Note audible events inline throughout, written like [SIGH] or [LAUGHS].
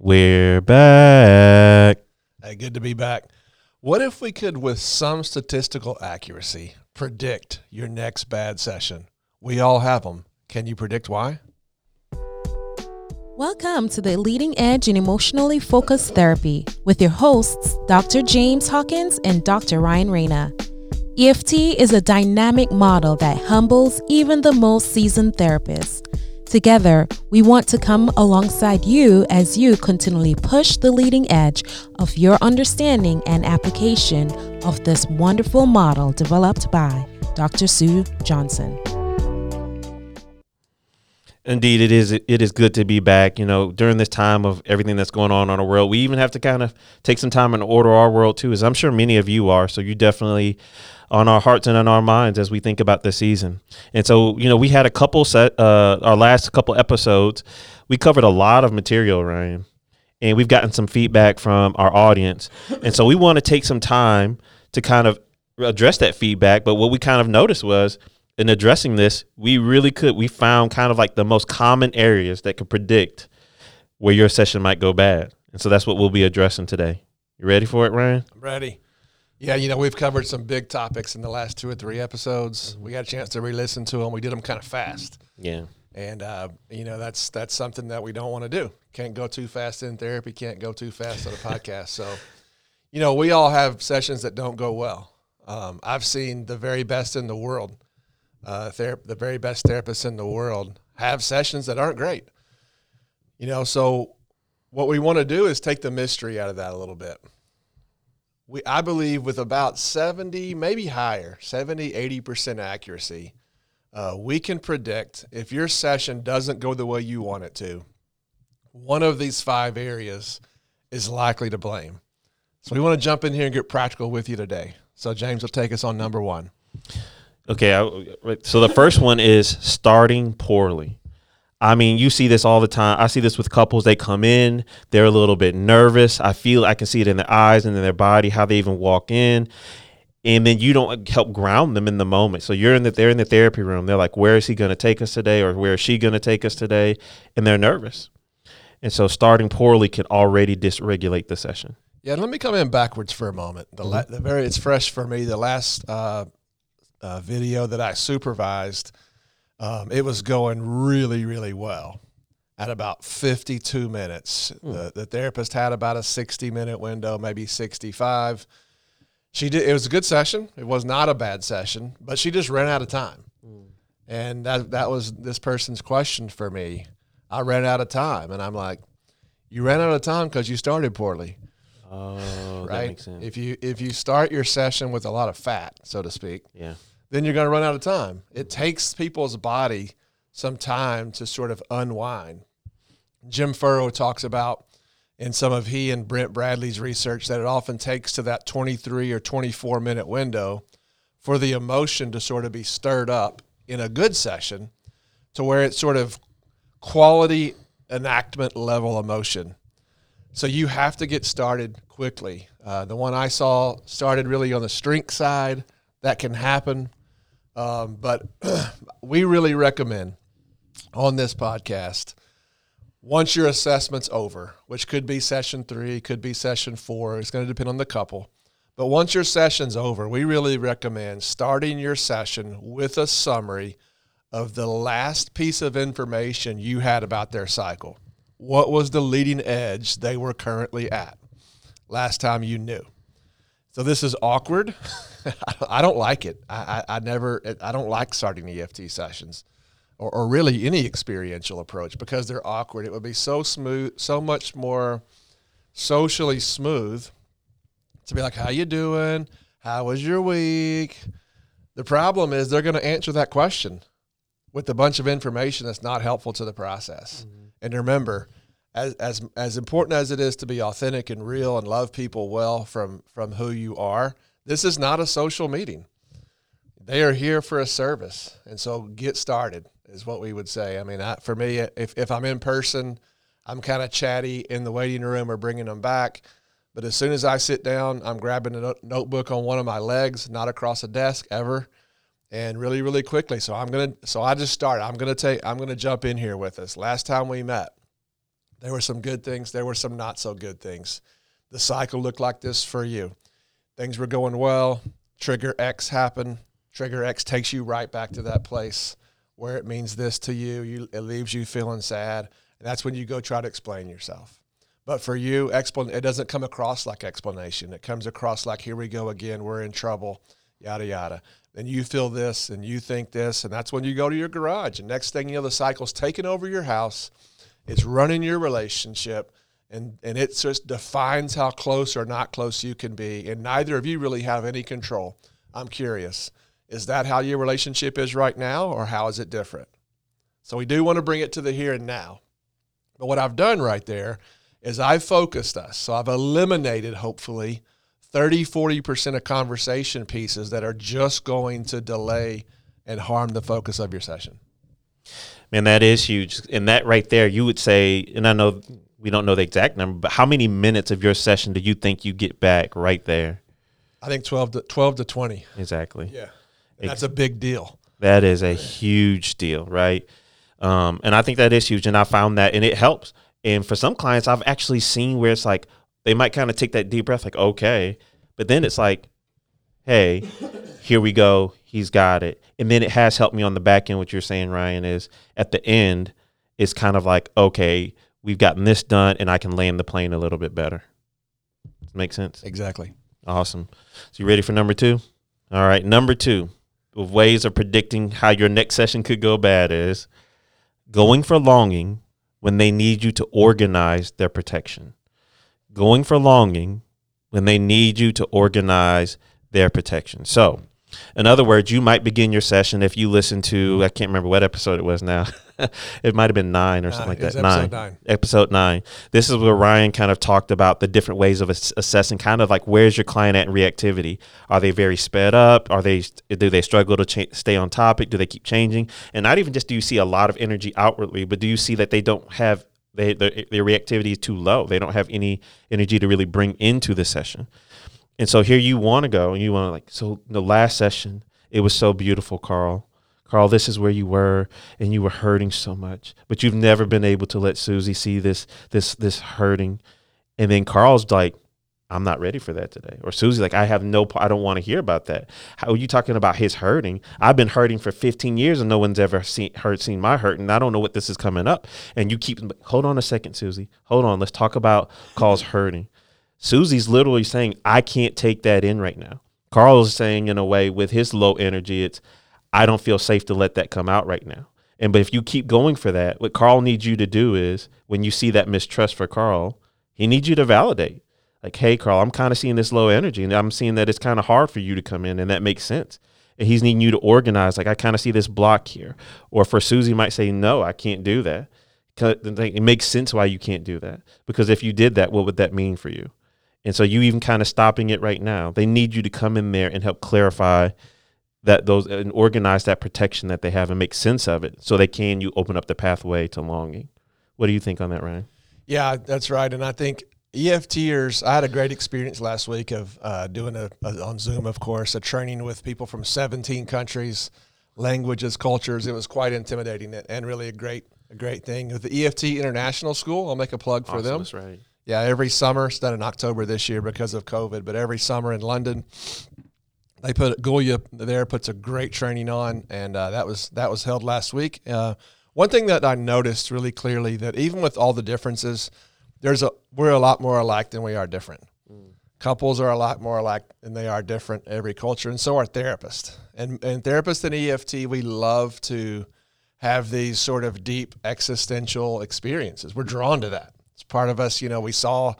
We're back. Hey, good to be back. What if we could, with some statistical accuracy, predict your next bad session? We all have them. Can you predict why? Welcome to the Leading Edge in Emotionally Focused Therapy with your hosts, Dr. James Hawkins and Dr. Ryan Rana. EFT is a dynamic model that humbles even the most seasoned therapists. Together, we want to come alongside you as you continually push the leading edge of your understanding and application of this wonderful model developed by Dr. Sue Johnson. Indeed, it is. It is good to be back. You know, during this time of everything that's going on in our world, we even have to kind of take some time and order our world too, as I'm sure many of you are. So you definitely on our hearts and on our minds as we think about this season. And so, you know, we had a couple set uh, our last couple episodes. We covered a lot of material, Ryan, and we've gotten some feedback from our audience. And so, we want to take some time to kind of address that feedback. But what we kind of noticed was in addressing this, we really could, we found kind of like the most common areas that could predict where your session might go bad. And so that's what we'll be addressing today. You ready for it, Ryan? I'm ready. Yeah, you know, we've covered some big topics in the last two or three episodes. We got a chance to re listen to them. We did them kind of fast. Yeah. And, uh, you know, that's that's something that we don't want to do. Can't go too fast in therapy, can't go too fast on a podcast. So, you know, we all have sessions that don't go well. Um, I've seen the very best in the world uh, ther- the very best therapists in the world have sessions that aren't great. You know, so what we want to do is take the mystery out of that a little bit. We, I believe with about 70, maybe higher, 70, 80% accuracy, uh, we can predict if your session doesn't go the way you want it to, one of these five areas is likely to blame. So we want to jump in here and get practical with you today. So James will take us on number one. Okay, I, so the first one is starting poorly. I mean, you see this all the time. I see this with couples. They come in, they're a little bit nervous. I feel I can see it in their eyes and in their body, how they even walk in. And then you don't help ground them in the moment. So you're in the they're in the therapy room. They're like, where is he going to take us today, or where is she going to take us today? And they're nervous. And so starting poorly can already dysregulate the session. Yeah, let me come in backwards for a moment. The, la- the very it's fresh for me. The last uh, uh, video that I supervised, um, it was going really, really well. At about 52 minutes, mm. the, the therapist had about a 60 minute window, maybe 65. She did. It was a good session. It was not a bad session, but she just ran out of time, mm. and that that was this person's question for me. I ran out of time, and I'm like, "You ran out of time because you started poorly." Oh, right. If you if you start your session with a lot of fat, so to speak, yeah, then you're going to run out of time. It takes people's body some time to sort of unwind. Jim Furrow talks about in some of he and Brent Bradley's research that it often takes to that 23 or 24 minute window for the emotion to sort of be stirred up in a good session to where it's sort of quality enactment level emotion. So you have to get started quickly. Uh, the one I saw started really on the strength side. That can happen. Um, but [CLEARS THROAT] we really recommend on this podcast once your assessment's over, which could be session three, could be session four, it's going to depend on the couple. But once your session's over, we really recommend starting your session with a summary of the last piece of information you had about their cycle. What was the leading edge they were currently at last time you knew? So this is awkward. [LAUGHS] I don't like it. I, I, I, never, I don't like starting EFT sessions or, or really any experiential approach because they're awkward. It would be so smooth, so much more socially smooth to be like, how you doing? How was your week? The problem is they're going to answer that question with a bunch of information that's not helpful to the process. Mm-hmm. And remember, as as as important as it is to be authentic and real and love people well from from who you are, this is not a social meeting. They are here for a service, and so get started is what we would say. I mean, I, for me, if if I'm in person, I'm kind of chatty in the waiting room or bringing them back. But as soon as I sit down, I'm grabbing a notebook on one of my legs, not across a desk ever, and really, really quickly. So I'm gonna, so I just start. I'm gonna take, I'm gonna jump in here with us. Last time we met, There were some good things, there were some not so good things. The cycle looked like this for you. Things were going well, trigger X happened. Trigger X takes you right back to that place where it means this to you. you it leaves you feeling sad. And that's when you go try to explain yourself. But for you, explan- it doesn't come across like explanation. It comes across like, here we go again, we're in trouble, yada, yada. And you feel this and you think this. And that's when you go to your garage. And next thing you know, the cycle's taken over your house, it's running your relationship. And, and it just defines how close or not close you can be. And neither of you really have any control. I'm curious. Is that how your relationship is right now, or how is it different? So we do want to bring it to the here and now. But what I've done right there is I've focused us. So I've eliminated, hopefully, 30, 40% of conversation pieces that are just going to delay and harm the focus of your session. Man, that is huge. And that right there, you would say, and I know we don't know the exact number, but how many minutes of your session do you think you get back right there? I think 12 to 12 to 20. Exactly. Yeah. And that's a big deal. That is a huge deal, right? Um, and I think that is huge. And I found that, and it helps. And for some clients, I've actually seen where it's like they might kind of take that deep breath, like, okay. But then it's like, hey, here we go. He's got it. And then it has helped me on the back end. What you're saying, Ryan, is at the end, it's kind of like, okay, we've gotten this done and I can land the plane a little bit better. Make sense? Exactly. Awesome. So you ready for number two? All right. Number two of ways of predicting how your next session could go bad is going for longing when they need you to organize their protection. Going for longing when they need you to organize their protection. So, in other words, you might begin your session if you listen to, I can't remember what episode it was now. [LAUGHS] it might have been nine or something like that. Nine. nine. Episode nine. This is where Ryan kind of talked about the different ways of ass- assessing, kind of like where's your client at in reactivity. Are they very sped up? Are they do they struggle to cha- stay on topic? Do they keep changing? And not even just do you see a lot of energy outwardly, but do you see that they don't have they their, their reactivity is too low. They don't have any energy to really bring into the session. And so here you want to go and you want to like so the last session it was so beautiful, Carl. Carl, this is where you were and you were hurting so much, but you've never been able to let Susie see this this this hurting. And then Carl's like, I'm not ready for that today. Or Susie's like, I have no, I don't want to hear about that. How are you talking about his hurting? I've been hurting for 15 years and no one's ever seen, heard, seen my hurt. And I don't know what this is coming up. And you keep, hold on a second, Susie. Hold on. Let's talk about Carl's hurting. Susie's literally saying, I can't take that in right now. Carl is saying, in a way, with his low energy, it's, I don't feel safe to let that come out right now. And but if you keep going for that, what Carl needs you to do is when you see that mistrust for Carl, he needs you to validate. Like, hey, Carl, I'm kind of seeing this low energy and I'm seeing that it's kind of hard for you to come in, and that makes sense. And he's needing you to organize, like, I kind of see this block here. Or for Susie might say, No, I can't do that. It makes sense why you can't do that. Because if you did that, what would that mean for you? And so you even kind of stopping it right now. They need you to come in there and help clarify that those and organize that protection that they have and make sense of it so they can you open up the pathway to longing. What do you think on that, Ryan? Yeah, that's right. And I think EFTers, I had a great experience last week of uh, doing a, a, on Zoom, of course, a training with people from 17 countries, languages, cultures. It was quite intimidating and really a great, a great thing. With the EFT International School, I'll make a plug for awesome, them. That's right. Yeah, every summer. It's done in October this year because of COVID, but every summer in London, they put Gulia there puts a great training on, and uh, that was that was held last week. Uh, one thing that I noticed really clearly that even with all the differences, there's a we're a lot more alike than we are different. Mm. Couples are a lot more alike than they are different every culture, and so are therapists. And and therapists in EFT, we love to have these sort of deep existential experiences. We're drawn to that. Part of us. You know, we saw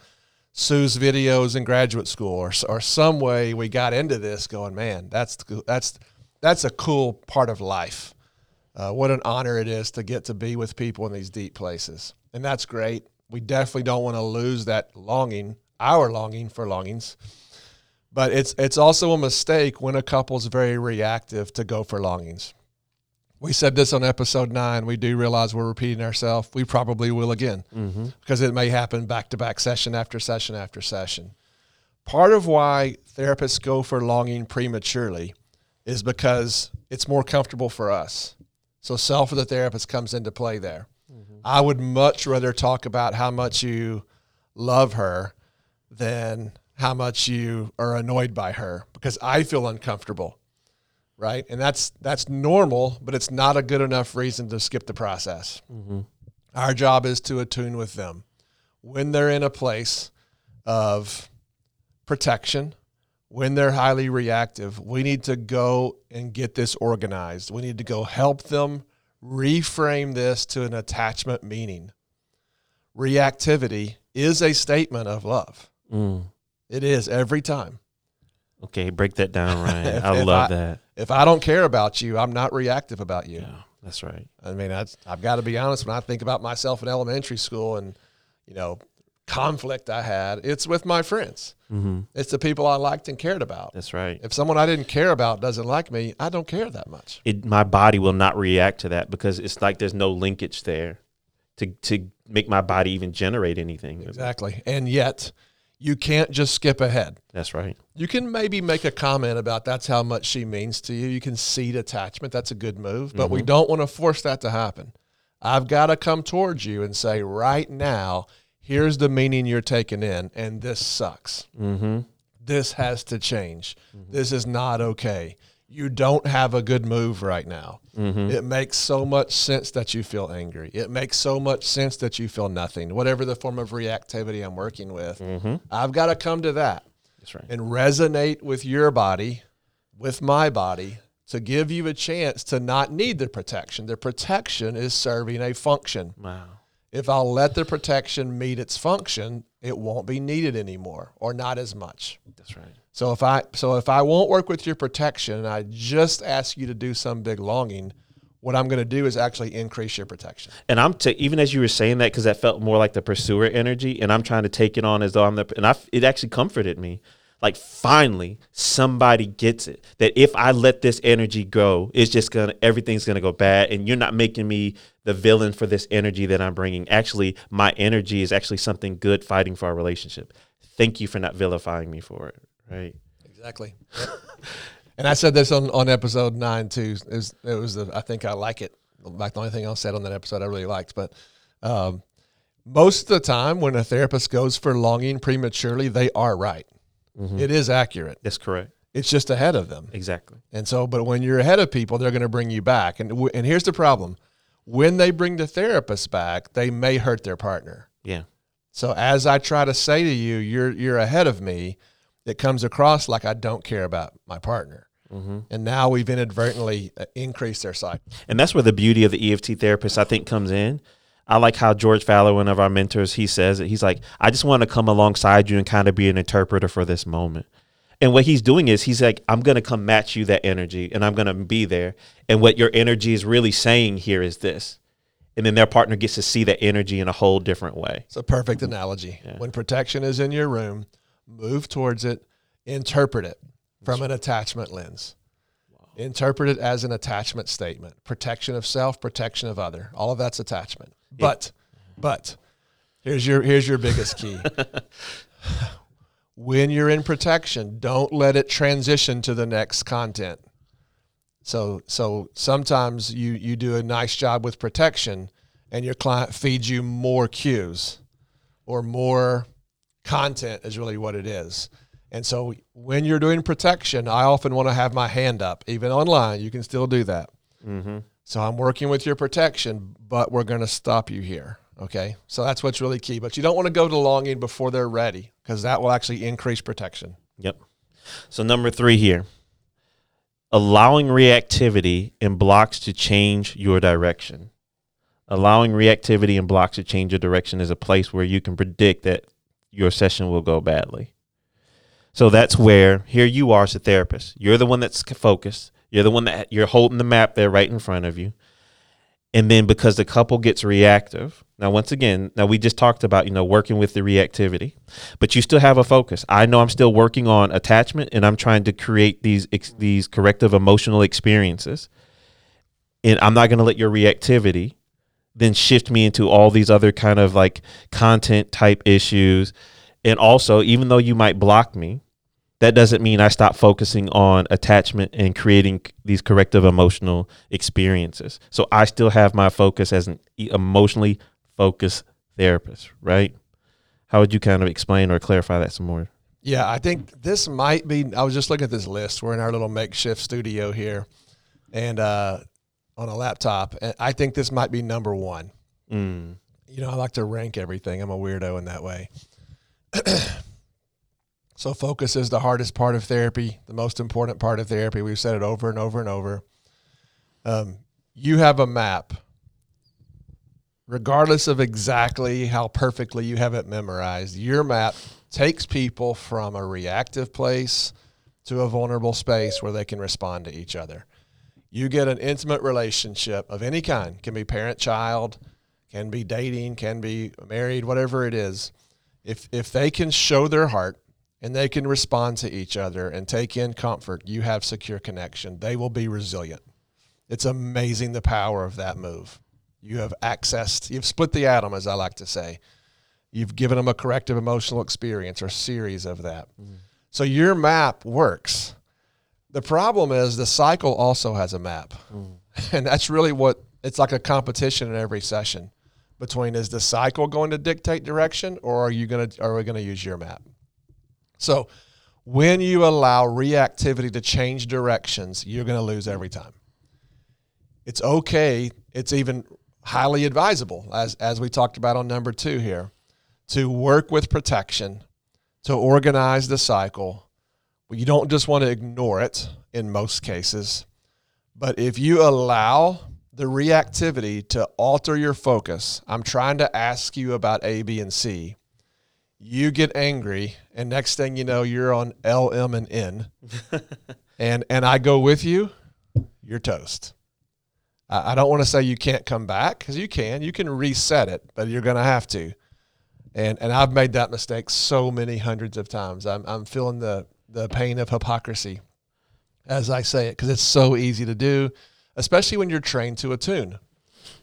Sue's videos in graduate school, or or some way we got into this, going, man, that's that's that's a cool part of life. Uh, what an honor it is to get to be with people in these deep places, and that's great. We definitely don't want to lose that longing, our longing for longings. But it's it's also a mistake when a couple's very reactive to go for longings we said this on episode nine. We do realize we're repeating ourselves. We probably will again mm-hmm. because it may happen back to back, session after session after session. Part of why therapists go for longing prematurely is because it's more comfortable for us. So, self of the therapist comes into play there. Mm-hmm. I would much rather talk about how much you love her than how much you are annoyed by her because I feel uncomfortable. Right. And that's that's normal, but it's not a good enough reason to skip the process. Our job is to attune with them. When they're in a place of protection, when they're highly reactive, we need to go and get this organized. We need to go help them reframe this to an attachment meaning. Reactivity is a statement of love. Mm. It is every time. Okay, break that down, [LAUGHS] Ryan. If- I if love I- that. If I don't care about you, I'm not reactive about you. Yeah, that's right. I mean, that's, I've got to be honest. When I think about myself in elementary school and, you know, conflict I had, it's with my friends. hmm It's the people I liked and cared about. That's right. If someone I didn't care about doesn't like me, I don't care that much. It, my body will not react to that because it's like there's no linkage there to to make my body even generate anything. Exactly. And yet, you can't just skip ahead. That's right. You can maybe make a comment about that's how much she means to you. You can seed attachment. That's a good move, but we don't want to force that to happen. I've got to come towards you and say, right now, here's the meaning you're taking in, and this sucks. Mm-hmm. This has to change. This is not okay. You don't have a good move right now. Mm-hmm. It makes so much sense that you feel angry. It makes so much sense that you feel nothing, whatever the form of reactivity I'm working with. Mm-hmm. I've got to come to that That's right. and resonate with your body, with my body, to give you a chance to not need the protection. The protection is serving a function. Wow. If I'll let the protection meet its function, it won't be needed anymore or not as much. That's right. So if I so if I won't work with your protection and I just ask you to do some big longing, what I'm going to do is actually increase your protection. And I'm t- even as you were saying that because that felt more like the pursuer energy, and I'm trying to take it on as though I'm the. And I, it actually comforted me. Like finally, somebody gets it that if I let this energy go, it's just gonna everything's gonna go bad, and you're not making me the villain for this energy that I'm bringing. Actually, my energy is actually something good fighting for our relationship. Thank you for not vilifying me for it. Right. Exactly. [LAUGHS] and I said this on, on episode nine too. It was, it was the I think I like it. Like the only thing I said on that episode I really liked. But um, most of the time when a therapist goes for longing prematurely, they are right. It is accurate. That's correct. It's just ahead of them. Exactly. And so, but when you're ahead of people, they're going to bring you back. And w- and here's the problem: when they bring the therapist back, they may hurt their partner. Yeah. So as I try to say to you, you're you're ahead of me. It comes across like I don't care about my partner. And now we've inadvertently uh, increased their cycle. And that's where the beauty of the EFT therapist, I think, comes in. I like how George Faller, one of our mentors, he says it. He's like, I just want to come alongside you and kind of be an interpreter for this moment. And what he's doing is he's like, I'm going to come match you that energy and I'm going to be there. And what your energy is really saying here is this. And then their partner gets to see that energy in a whole different way. It's a perfect analogy. When protection is in your room, move towards it, interpret it from an attachment lens. Interpret it as an attachment statement. Protection of self, protection of other. All of that's attachment. But but here's your here's your biggest key. [LAUGHS] when you're in protection, don't let it transition to the next content. So so sometimes you you do a nice job with protection and your client feeds you more cues or more content is really what it is. And so when you're doing protection, I often want to have my hand up. Even online, you can still do that. Mm-hmm. So I'm working with your protection, but we're going to stop you here. Okay. So that's what's really key. But you don't want to go to longing before they're ready because that will actually increase protection. Yep. So number three here, allowing reactivity and blocks to change your direction. Allowing reactivity and blocks to change your direction is a place where you can predict that your session will go badly. So that's where here you are as a therapist. You're the one that's focused. You're the one that you're holding the map there right in front of you. And then because the couple gets reactive, now once again, now we just talked about, you know, working with the reactivity, but you still have a focus. I know I'm still working on attachment and I'm trying to create these ex- these corrective emotional experiences. And I'm not going to let your reactivity then shift me into all these other kind of like content type issues. And also, even though you might block me, that doesn't mean I stop focusing on attachment and creating these corrective emotional experiences. So I still have my focus as an emotionally focused therapist, right? How would you kind of explain or clarify that some more? Yeah, I think this might be. I was just looking at this list. We're in our little makeshift studio here, and uh, on a laptop, and I think this might be number one. Mm. You know, I like to rank everything. I'm a weirdo in that way. [CLEARS THROAT] so focus is the hardest part of therapy, the most important part of therapy. We've said it over and over and over. Um, you have a map regardless of exactly how perfectly you have it memorized, your map takes people from a reactive place to a vulnerable space where they can respond to each other. You get an intimate relationship of any kind, can be parent child, can be dating, can be married, whatever it is. If if they can show their heart and they can respond to each other and take in comfort, you have secure connection. They will be resilient. It's amazing the power of that move. You have accessed, you've split the atom, as I like to say. You've given them a corrective emotional experience or series of that. Mm. So your map works. The problem is the cycle also has a map. Mm. And that's really what it's like a competition in every session between is the cycle going to dictate direction or are you going to are we going to use your map? So when you allow reactivity to change directions, you're going to lose every time. It's okay. It's even highly advisable, as, as we talked about on number two here, to work with protection, to organize the cycle. You don't just want to ignore it in most cases, but if you allow the reactivity to alter your focus, I'm trying to ask you about A, B, and C. You get angry, and next thing you know, you're on L, M, and N, [LAUGHS] and and I go with you. You're toast. I don't want to say you can't come back because you can. You can reset it, but you're going to have to. And and I've made that mistake so many hundreds of times. I'm I'm feeling the the pain of hypocrisy as I say it because it's so easy to do, especially when you're trained to attune.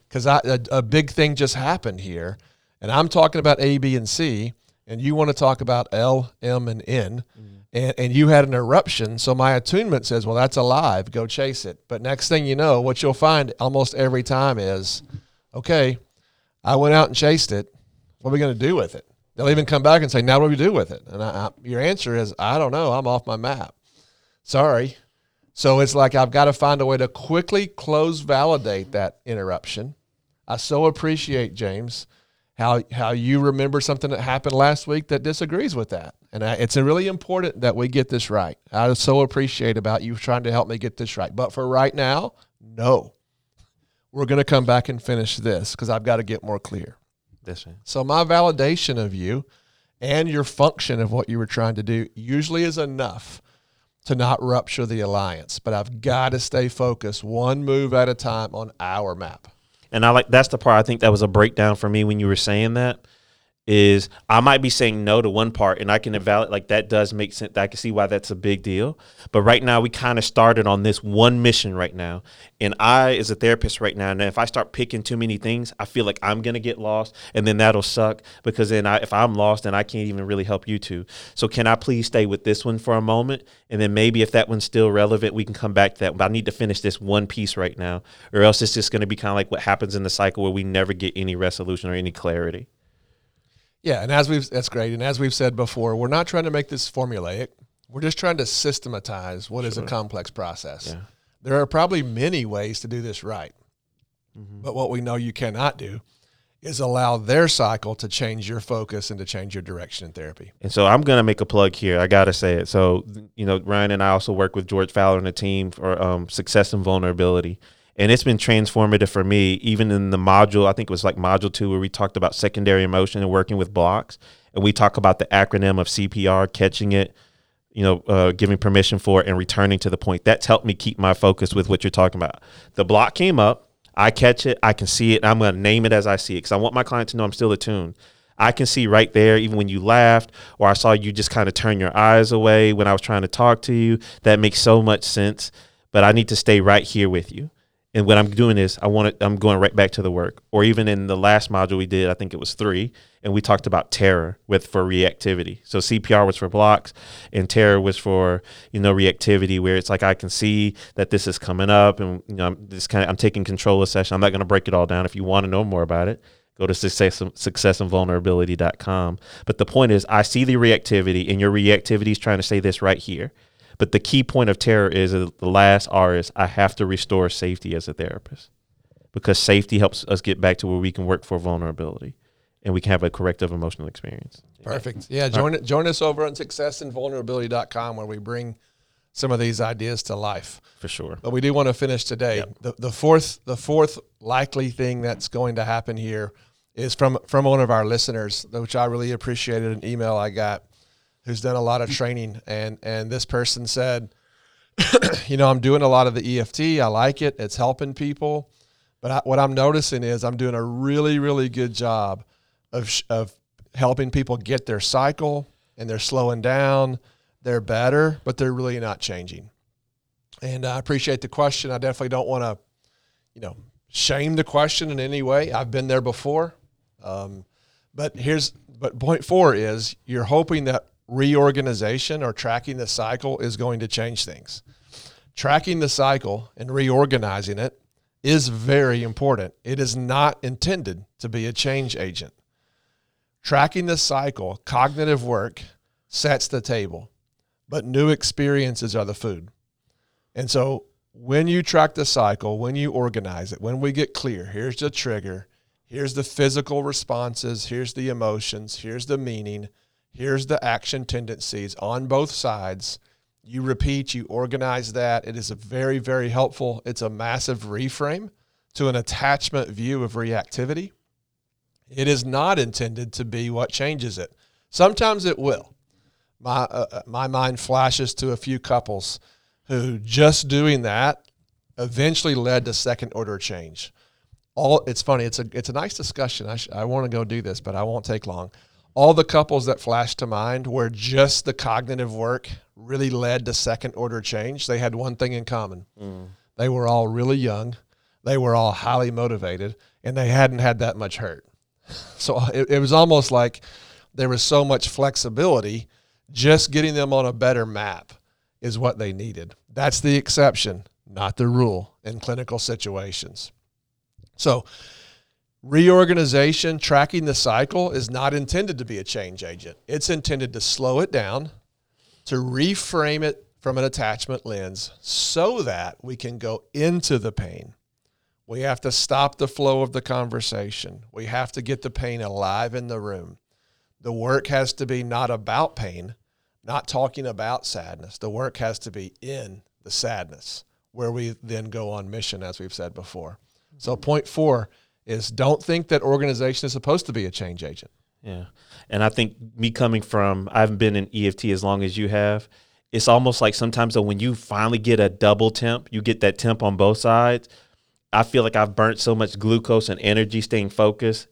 Because a, a big thing just happened here, and I'm talking about A, B, and C, and you want to talk about L, M, and N. Mm-hmm and, and you had an eruption. So my attunement says, well, that's alive. Go chase it. But next thing you know, what you'll find almost every time is, okay, I went out and chased it. What are we going to do with it? They'll even come back and say, now what do we do with it? And I, I, your answer is, I don't know. I'm off my map. Sorry. So it's like I've got to find a way to quickly close validate that interruption. I so appreciate, James, how, how you remember something that happened last week that disagrees with that. And I, it's really important that we get this right. I so appreciate about you trying to help me get this right. But for right now, no. We're going to come back and finish this because I've got to get more clear. This one. So my validation of you and your function of what you were trying to do usually is enough to not rupture the alliance. But I've got to stay focused one move at a time on our map. And I like that's the part I think that was a breakdown for me when you were saying that is I might be saying no to one part and I can evaluate like that does make sense. I can see why that's a big deal. But right now we kind of started on this one mission right now. And I as a therapist right now, and if I start picking too many things, I feel like I'm gonna get lost and then that'll suck because then I, if I'm lost then I can't even really help you two. So can I please stay with this one for a moment? And then maybe if that one's still relevant, we can come back to that. But I need to finish this one piece right now, or else it's just gonna be kind of like what happens in the cycle where we never get any resolution or any clarity. Yeah, and as we've that's great. And as we've said before, we're not trying to make this formulaic. We're just trying to systematize what sure. is a complex process. Yeah. There are probably many ways to do this right. Mm-hmm. But what we know you cannot do is allow their cycle to change your focus and to change your direction in therapy. And so I'm going to make a plug here. I got to say it. So, you know, Ryan and I also work with George Faller and the team for um, success and vulnerability and it's been transformative for me even in the module i think it was like module two where we talked about secondary emotion and working with blocks. And we talk about the acronym of cpr catching it you know uh, giving permission for it and returning to the point. That's helped me keep my focus with what you're talking about. The block came up. I catch it. I can see it. I'm going to name it as i see it because i want my client to know i'm still attuned. I can see right there, even when you laughed, or I saw you just kind of turn your eyes away when I was trying to talk to you. That makes so much sense. But I need to stay right here with you and what I'm doing is I want to, I'm going right back to the work. Or even in the last module we did, I think it was three, and we talked about terror with for reactivity. So CPR was for blocks, and terror was for you know reactivity, where it's like I can see that this is coming up, and you know I'm this kind of I'm taking control of session. I'm not going to break it all down. If you want to know more about it, go to success, successandvulnerability.com. But the point is, I see the reactivity, and your reactivity is trying to say this right here. But the key point of terror is uh, the last R is I have to restore safety as a therapist because safety helps us get back to where we can work for vulnerability and we can have a corrective emotional experience. Perfect. Yeah, join right. join us over on successandvulnerability.com where we bring some of these ideas to life. For sure. But we do want to finish today. Yep. The, the fourth the fourth likely thing that's going to happen here is from from one of our listeners, which I really appreciated an email I got who's done a lot of training and and this person said [COUGHS] you know, I'm doing a lot of the EFT. I like it. It's helping people. But I, what I'm noticing is I'm doing a really, really good job of, of helping people get their cycle and they're slowing down. They're better, but they're really not changing. And I appreciate the question. I definitely don't want to, you know, shame the question in any way. I've been there before. Um, but here's, but point four is you're hoping that reorganization or tracking the cycle is going to change things. Tracking the cycle and reorganizing it is very important. It is not intended to be a change agent. Tracking the cycle, cognitive work sets the table, but new experiences are the food. And so when you track the cycle, when you organize it, when we get clear, here's the trigger, here's the physical responses, here's the emotions, here's the meaning, here's the action tendencies on both sides. You repeat, you organize that. It is a very, very helpful. It's a massive reframe to an attachment view of reactivity. It is not intended to be what changes it. Sometimes it will. My, uh, uh, my mind flashes to a few couples who just doing that eventually led to second order change. All it's funny. It's a it's a nice discussion. I, sh- I want to go do this, but I won't take long. All the couples that flash to mind where just the cognitive work really led to second order change. They had one thing in common. Mm. They were all really young. They were all highly motivated, and they hadn't had that much hurt. [LAUGHS] So it, it was almost like there was so much flexibility. Just getting them on a better map is what they needed. That's the exception, not the rule in clinical situations. So, reorganization, tracking the cycle is not intended to be a change agent. It's intended to slow it down, to reframe it from an attachment lens so that we can go into the pain we have to stop the flow of the conversation. We have to get the pain alive in the room. The work has to be not about pain, not talking about sadness. The work has to be in the sadness, where we then go on mission, as we've said before. So, point four is don't think that organization is supposed to be a change agent. Yeah. And I think me coming from, I haven't been in EFT as long as you have. It's almost like sometimes when you finally get a double temp, you get that temp on both sides I feel like I've burnt so much glucose and energy staying focused,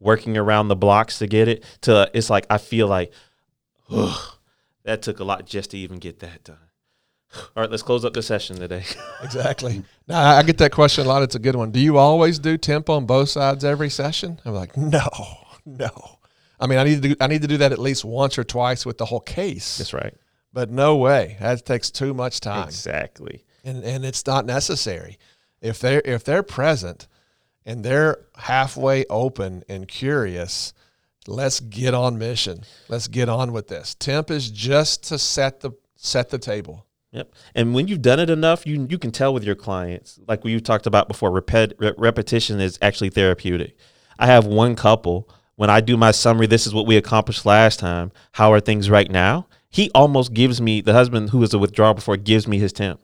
working around the blocks to get it. To it's like I feel like, [SIGHS] that took a lot just to even get that done. All right, let's close up the session today. [LAUGHS] exactly. Now I get that question a lot. It's a good one. Do you always do temp on both sides every session? I'm like, no, [LAUGHS] no. I mean, I need to do, I need to do that at least once or twice with the whole case. That's right. But no way. That takes too much time. Exactly. And and it's not necessary if they're if they're present and they're halfway open and curious, let's get on mission. Let's get on with this. Temp is just to set the set the table. Yep. And when you've done it enough, you you can tell with your clients, like we talked about before, repet, repetition is actually therapeutic. I have one couple when I do my summary, this is what we accomplished last time. How are things right now? He almost gives me the husband who was a withdrawal before gives me his temp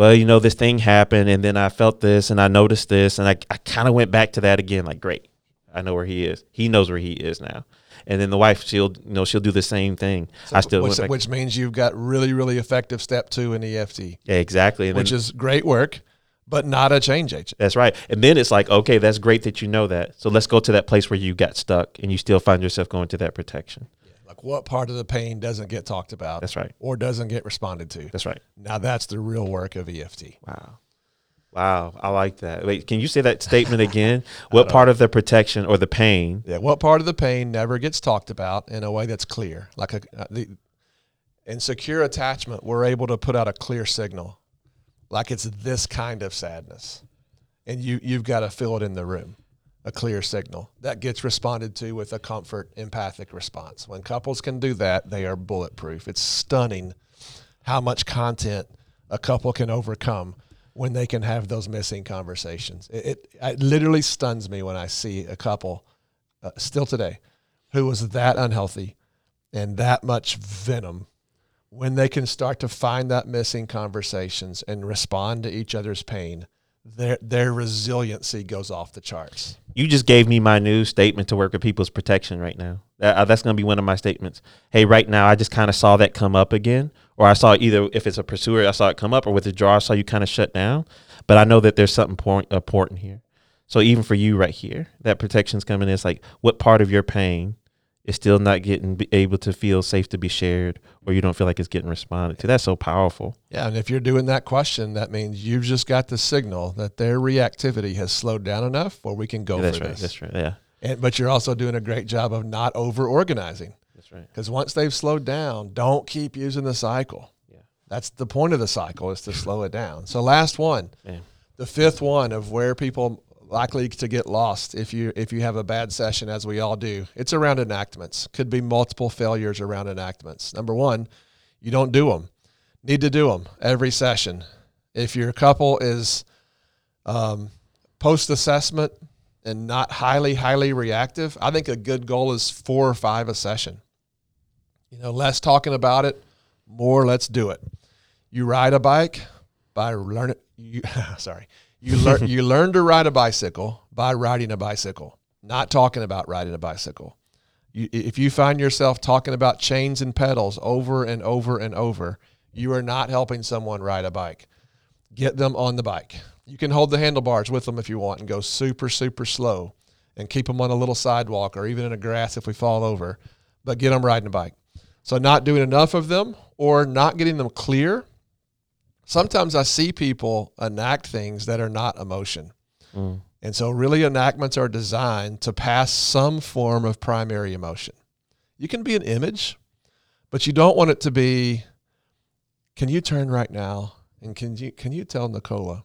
well, you know, this thing happened and then I felt this and I noticed this and I, I kind of went back to that again, like, great. I know where he is. He knows where he is now. And then the wife, she'll, you know, she'll do the same thing. So I still, which, which, means you've got really, really effective step two in EFT. Yeah, exactly. And which then, is great work, but not a change agent. That's right. And then it's like, okay, that's great that you know that. So let's go to that place where you got stuck and you still find yourself going to that protection. Like what part of the pain doesn't get talked about? That's right. Or doesn't get responded to? That's right. Now that's the real work of EFT. Wow. Wow, I like that. Wait, can you say that [LAUGHS] statement again? what part of the protection or the pain? Yeah, what part of the pain never gets talked about in a way that's clear? Like a uh, the in secure attachment, we're able to put out a clear signal, like it's this kind of sadness, and you you've got to feel it in the room. a clear signal that gets responded to with a comfort empathic response. When couples can do that, they are bulletproof. It's stunning how much content a couple can overcome when they can have those missing conversations. It, it, it literally stuns me when I see a couple uh, still today who was that unhealthy and that much venom when they can start to find that missing conversations and respond to each other's pain their their resiliency goes off the charts. You just gave me my new statement to work with people's protection right now. That, uh, that's going to be one of my statements. Hey, right now, I just kind of saw that come up again, or I saw either if it's a pursuer, I saw it come up, or with the draw, I saw you kind of shut down. But I know that there's something point, important here. So even for you right here, that protection's coming in. It's like what part of your pain is still not getting able to feel safe to be shared or you don't feel like it's getting responded to. That's so powerful. Yeah, and if you're doing that question, that means you've just got the signal that their reactivity has slowed down enough where we can go yeah, that's for right, this. That's right. Yeah. And, but you're also doing a great job of not over organizing. That's right. Because once they've slowed down, don't keep using the cycle. Yeah. That's the point of the cycle is to slow it down. So last one, Yeah. the fifth one of where people likely to get lost if you if you have a bad session as we all do it's around enactments could be multiple failures around enactments number one you don't do them need to do them every session if your couple is um, post assessment and not highly highly reactive i think a good goal is four or five a session you know less talking about it more let's do it you ride a bike by learning you [LAUGHS] sorry you learn [LAUGHS] you learn to ride a bicycle by riding a bicycle, not talking about riding a bicycle. You, if you find yourself talking about chains and pedals over and over and over, you are not helping someone ride a bike. Get them on the bike. You can hold the handlebars with them if you want and go super super slow and keep them on a little sidewalk or even in the grass if we fall over, but get them riding a bike. So not doing enough of them or not getting them clear sometimes I see people enact things that are not emotion. Mm. And so, really, enactments are designed to pass some form of primary emotion. You can be an image, but you don't want it to be, can you turn right now and can you, can you tell Nicola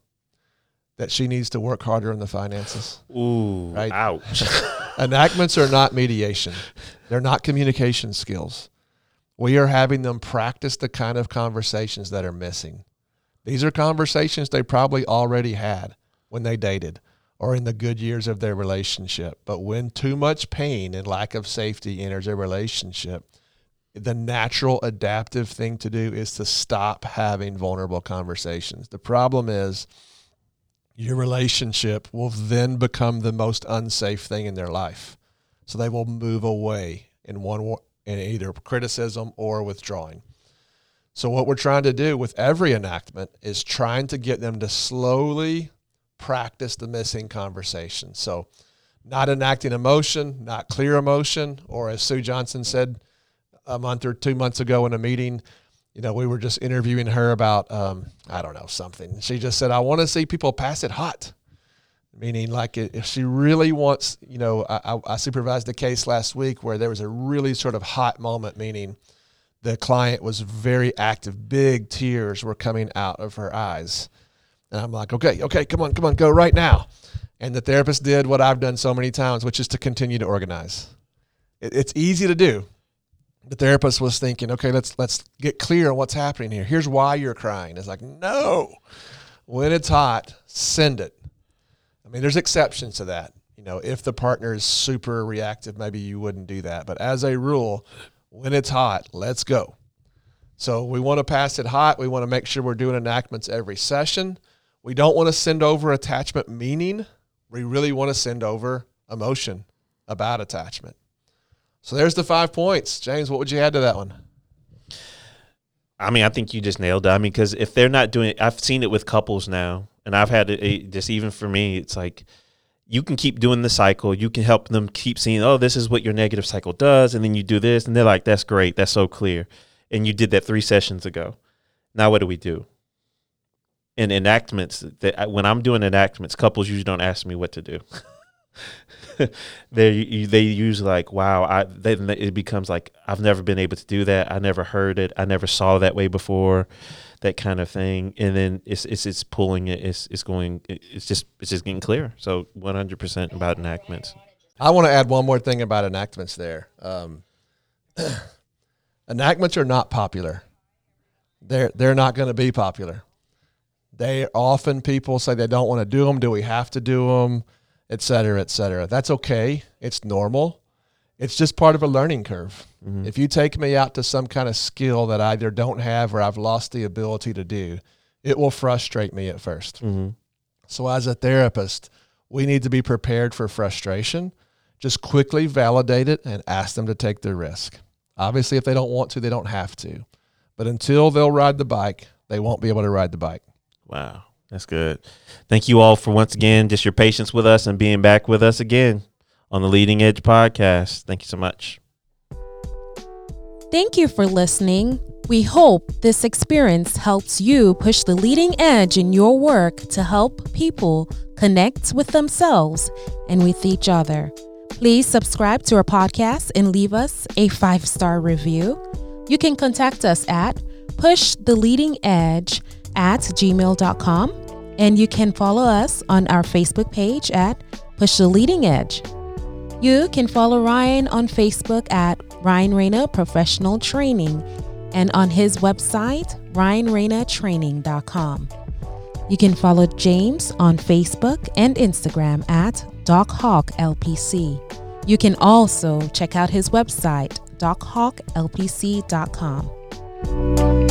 that she needs to work harder in the finances? Ooh, right? ouch. [LAUGHS] enactments are not mediation, they're not communication skills. We are having them practice the kind of conversations that are missing. These are conversations they probably already had when they dated or in the good years of their relationship. But when too much pain and lack of safety enters a relationship, the natural adaptive thing to do is to stop having vulnerable conversations. The problem is your relationship will then become the most unsafe thing in their life. So they will move away in one in either criticism or withdrawing. So, what we're trying to do with every enactment is trying to get them to slowly practice the missing conversation. So, not enacting emotion, not clear emotion, or as Sue Johnson said a month or two months ago in a meeting, you know, we were just interviewing her about, um, I don't know, something. She just said, I want to see people pass it hot. Meaning, like, if she really wants, you know, I, I supervised a case last week where there was a really sort of hot moment, meaning, the client was very active. Big tears were coming out of her eyes. And I'm like, okay, okay, come on, come on, go right now. And the therapist did what I've done so many times, which is to continue to organize. It, it's easy to do. The therapist was thinking, okay, let's let's get clear on what's happening here. Here's why you're crying. It's like, no. When it's hot, send it. I mean, there's exceptions to that. You know, if the partner is super reactive, maybe you wouldn't do that. But as a rule, when it's hot, let's go. So we want to pass it hot. We want to make sure we're doing enactments every session. We don't want to send over attachment meaning. We really want to send over emotion about attachment. So there's the five points. James, what would you add to that one? I mean, I think you just nailed it. I mean, because if they're not doing I've seen it with couples now, and I've had it just even for me, it's like you can keep doing the cycle. You can help them keep seeing, oh, this is what your negative cycle does. And then you do this. And they're like, that's great. That's so clear. And you did that three sessions ago. Now, what do we do? In enactments, that when I'm doing enactments, couples usually don't ask me what to do. [LAUGHS] [LAUGHS] they they use like wow I then it becomes like I've never been able to do that. I never heard it. I never saw that way before that kind of thing. And then it's it's it's pulling it. It's it's going it's just it's just getting clear so 100% about enactments. I want to add one more thing about enactments there. Um, [CLEARS THROAT] enactments are not popular. They're they're not going to be popular. They often people say they don't want to do them do we have to do them et cetera, et cetera. That's okay. It's normal. It's just part of a learning curve. Mm-hmm. If you take me out to some kind of skill that I either don't have or I've lost the ability to do, it will frustrate me at 1st mm-hmm. So, as a therapist, we need to be prepared for frustration. Just quickly validate it and ask them to take the risk. Obviously, if they don't want to, they don't have to. But until they'll ride the bike, they won't be able to ride the bike. Wow. That's good. Thank you all for once again just your patience with us and being back with us again on the Leading Edge podcast. Thank you so much. Thank you for listening. We hope this experience helps you push the leading edge in your work to help people connect with themselves and with each other. Please subscribe to our podcast and leave us a five star review. You can contact us at push the leading edge at gmail.com. And you can follow us on our Facebook page at Push the Leading Edge. You can follow Ryan on Facebook at Ryan Rana Professional Training and on his website, ryanranatraining.com. You can follow James on Facebook and Instagram at DocHawkLPC. You can also check out his website, dochawklpc.com.